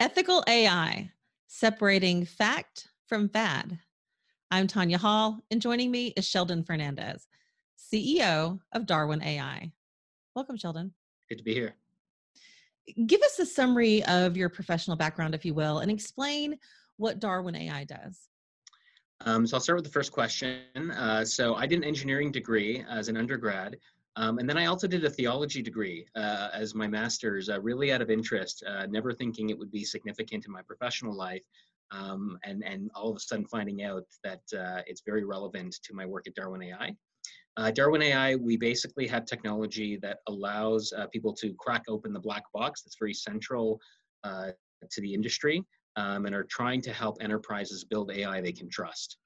Ethical AI, separating fact from fad. I'm Tanya Hall, and joining me is Sheldon Fernandez, CEO of Darwin AI. Welcome, Sheldon. Good to be here. Give us a summary of your professional background, if you will, and explain what Darwin AI does. Um, so I'll start with the first question. Uh, so I did an engineering degree as an undergrad, um, and then I also did a theology degree uh, as my master's, uh, really out of interest, uh, never thinking it would be significant in my professional life, um, and and all of a sudden finding out that uh, it's very relevant to my work at Darwin AI. Uh, Darwin AI, we basically have technology that allows people to crack open the black box that's very central to the industry um, and are trying to help enterprises build AI they can trust.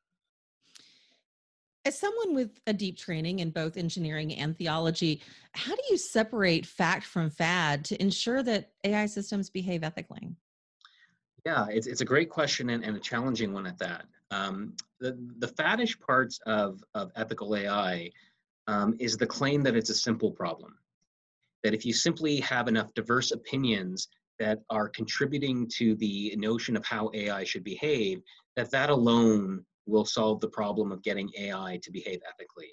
As someone with a deep training in both engineering and theology, how do you separate fact from fad to ensure that AI systems behave ethically? Yeah, it's, it's a great question and, and a challenging one at that. Um, the, the faddish parts of, of ethical AI um, is the claim that it's a simple problem. That if you simply have enough diverse opinions that are contributing to the notion of how AI should behave, that that alone will solve the problem of getting AI to behave ethically.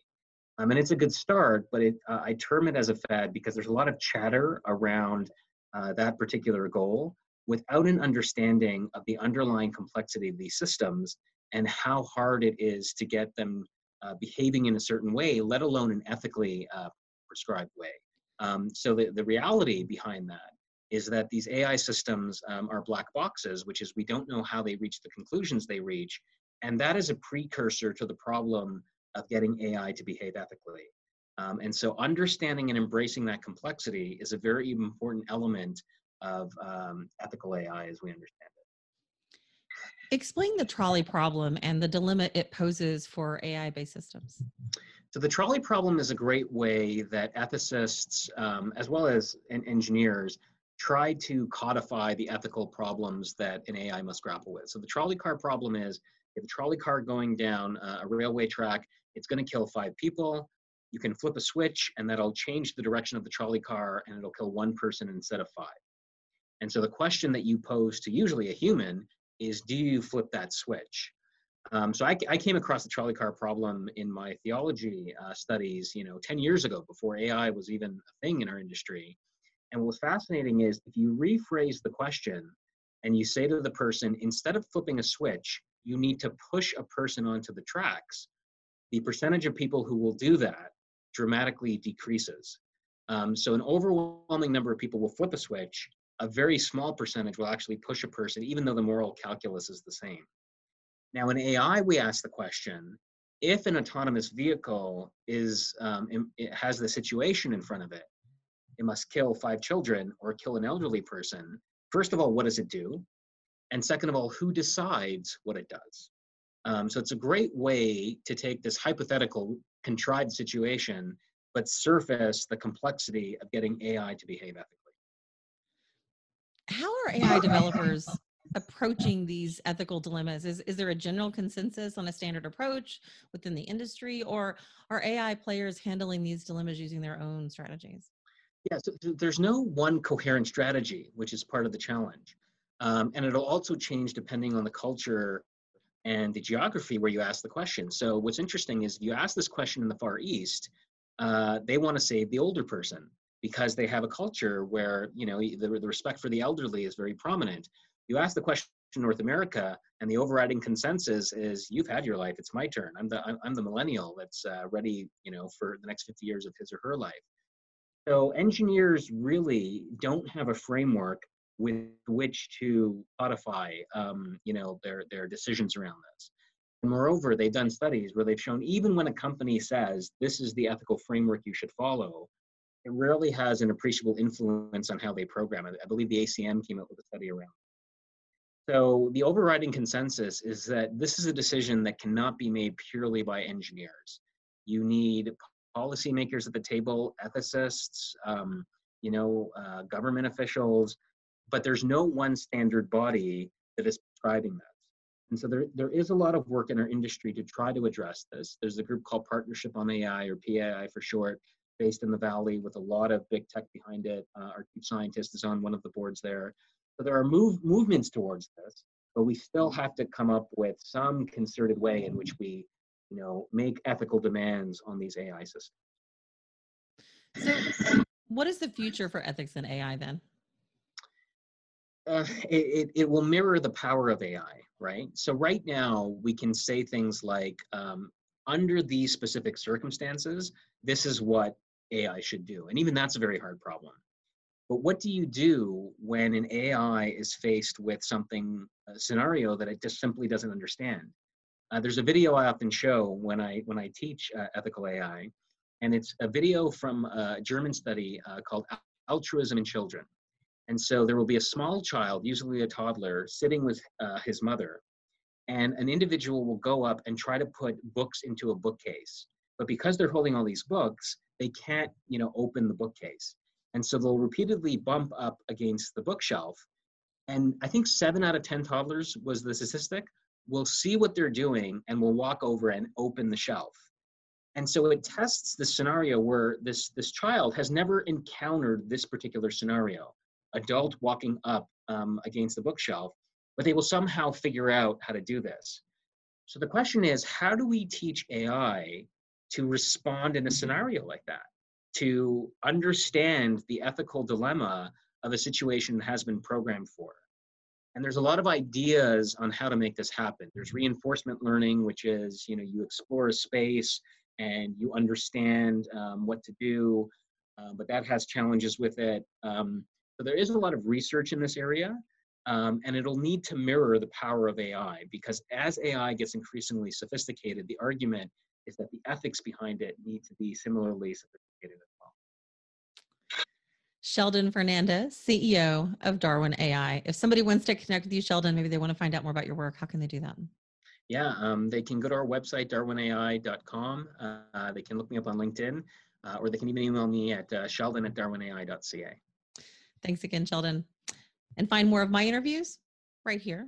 Um, and it's a good start, but it, uh, I term it as a fad because there's a lot of chatter around uh, that particular goal without an understanding of the underlying complexity of these systems and how hard it is to get them uh, behaving in a certain way, let alone an ethically uh, prescribed way. Um, so the, the reality behind that is that these AI systems um, are black boxes, which is we don't know how they reach the conclusions they reach. And that is a precursor to the problem of getting AI to behave ethically. Um, and so understanding and embracing that complexity is a very important element of um, ethical AI as we understand it. Explain the trolley problem and the dilemma it poses for AI based systems. So, the trolley problem is a great way that ethicists, um, as well as engineers, try to codify the ethical problems that an AI must grapple with. So the trolley car problem is if a trolley car going down a railway track, it's going to kill five people. You can flip a switch and that'll change the direction of the trolley car and it'll kill one person instead of five. And so the question that you pose to usually a human is do you flip that switch? Um, so I, I, came across the trolley car problem in my theology uh, studies, you know, 10 years ago before AI was even a thing in our industry. And what's fascinating is if you rephrase the question and you say to the person, instead of flipping a switch, you need to push a person onto the tracks, the percentage of people who will do that dramatically decreases. Um, so an overwhelming number of people will flip a switch. A very small percentage will actually push a person, even though the moral calculus is the same. Now, in AI, we ask the question: If an autonomous vehicle is um, it has the situation in front of it, it must kill five children or kill an elderly person, first of all, what does it do? And second of all, who decides what it does? Um, so it's a great way to take this hypothetical contrived situation, but surface the complexity of getting AI to behave ethically. How are AI developers approaching these ethical dilemmas? Is, is there a general consensus on a standard approach within the industry, or are AI players handling these dilemmas using their own strategies? Yeah, so there's no one coherent strategy, which is part of the challenge. Um, and it'll also change depending on the culture and the geography where you ask the question. So what's interesting is if you ask this question in the Far East, uh, they want to save the older person because they have a culture where you know the, the respect for the elderly is very prominent. You ask the question in North America, and the overriding consensus is you've had your life. It's my turn. I'm the I'm the millennial that's uh, ready, you know, for the next 50 years of his or her life. So engineers really don't have a framework with which to codify, um, you know, their their decisions around this. And moreover, they've done studies where they've shown even when a company says this is the ethical framework you should follow, it rarely has an appreciable influence on how they program it. I believe the ACM came up with a study around. So the overriding consensus is that this is a decision that cannot be made purely by engineers. You need policymakers at the table, ethicists, um, you know, uh, government officials, but there's no one standard body that is prescribing that. And so there, there is a lot of work in our industry to try to address this. There's a group called Partnership on AI, or PAI for short, based in the Valley with a lot of big tech behind it. Uh, our chief scientist is on one of the boards there. So there are move, movements towards this, but we still have to come up with some concerted way in which we, you know, make ethical demands on these AI systems. So, what is the future for ethics in AI then? Uh, it, it, will mirror the power of AI, right? So right now we can say things like, um, under these specific circumstances, this is what AI should do. And even that's a very hard problem. But what do you do when an AI is faced with something, a scenario that it just simply doesn't understand? Uh, there's a video I often show when I when I teach uh, ethical AI, and it's a video from a German study uh, called Altruism in Children. And so there will be a small child, usually a toddler, sitting with uh, his mother, and an individual will go up and try to put books into a bookcase. But because they're holding all these books, they can't, you know, open the bookcase. And so they'll repeatedly bump up against the bookshelf. And I think seven out of 10 toddlers was the statistic, will see what they're doing and will walk over and open the shelf. And so it tests the scenario where this, this child has never encountered this particular scenario adult walking up um, against the bookshelf, but they will somehow figure out how to do this. So the question is, how do we teach AI to respond in a scenario like that? To understand the ethical dilemma of a situation that has been programmed for. And there's a lot of ideas on how to make this happen. There's reinforcement learning, which is, you know, you explore a space and you understand um, what to do, uh, but that has challenges with it. Um, so there is a lot of research in this area, um, and it'll need to mirror the power of AI because as AI gets increasingly sophisticated, the argument is that the ethics behind it need to be similarly sophisticated as well. Sheldon Fernandez, CEO of Darwin AI. If somebody wants to connect with you, Sheldon, maybe they want to find out more about your work, how can they do that? Yeah, um, they can go to our website, darwinai.com. Uh, they can look me up on LinkedIn, uh, or they can even email me at uh, sheldon at darwinai.ca. Thanks again, Sheldon. And find more of my interviews right here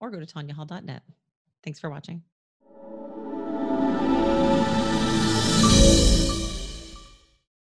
or go to tanyahall.net. Thanks for watching.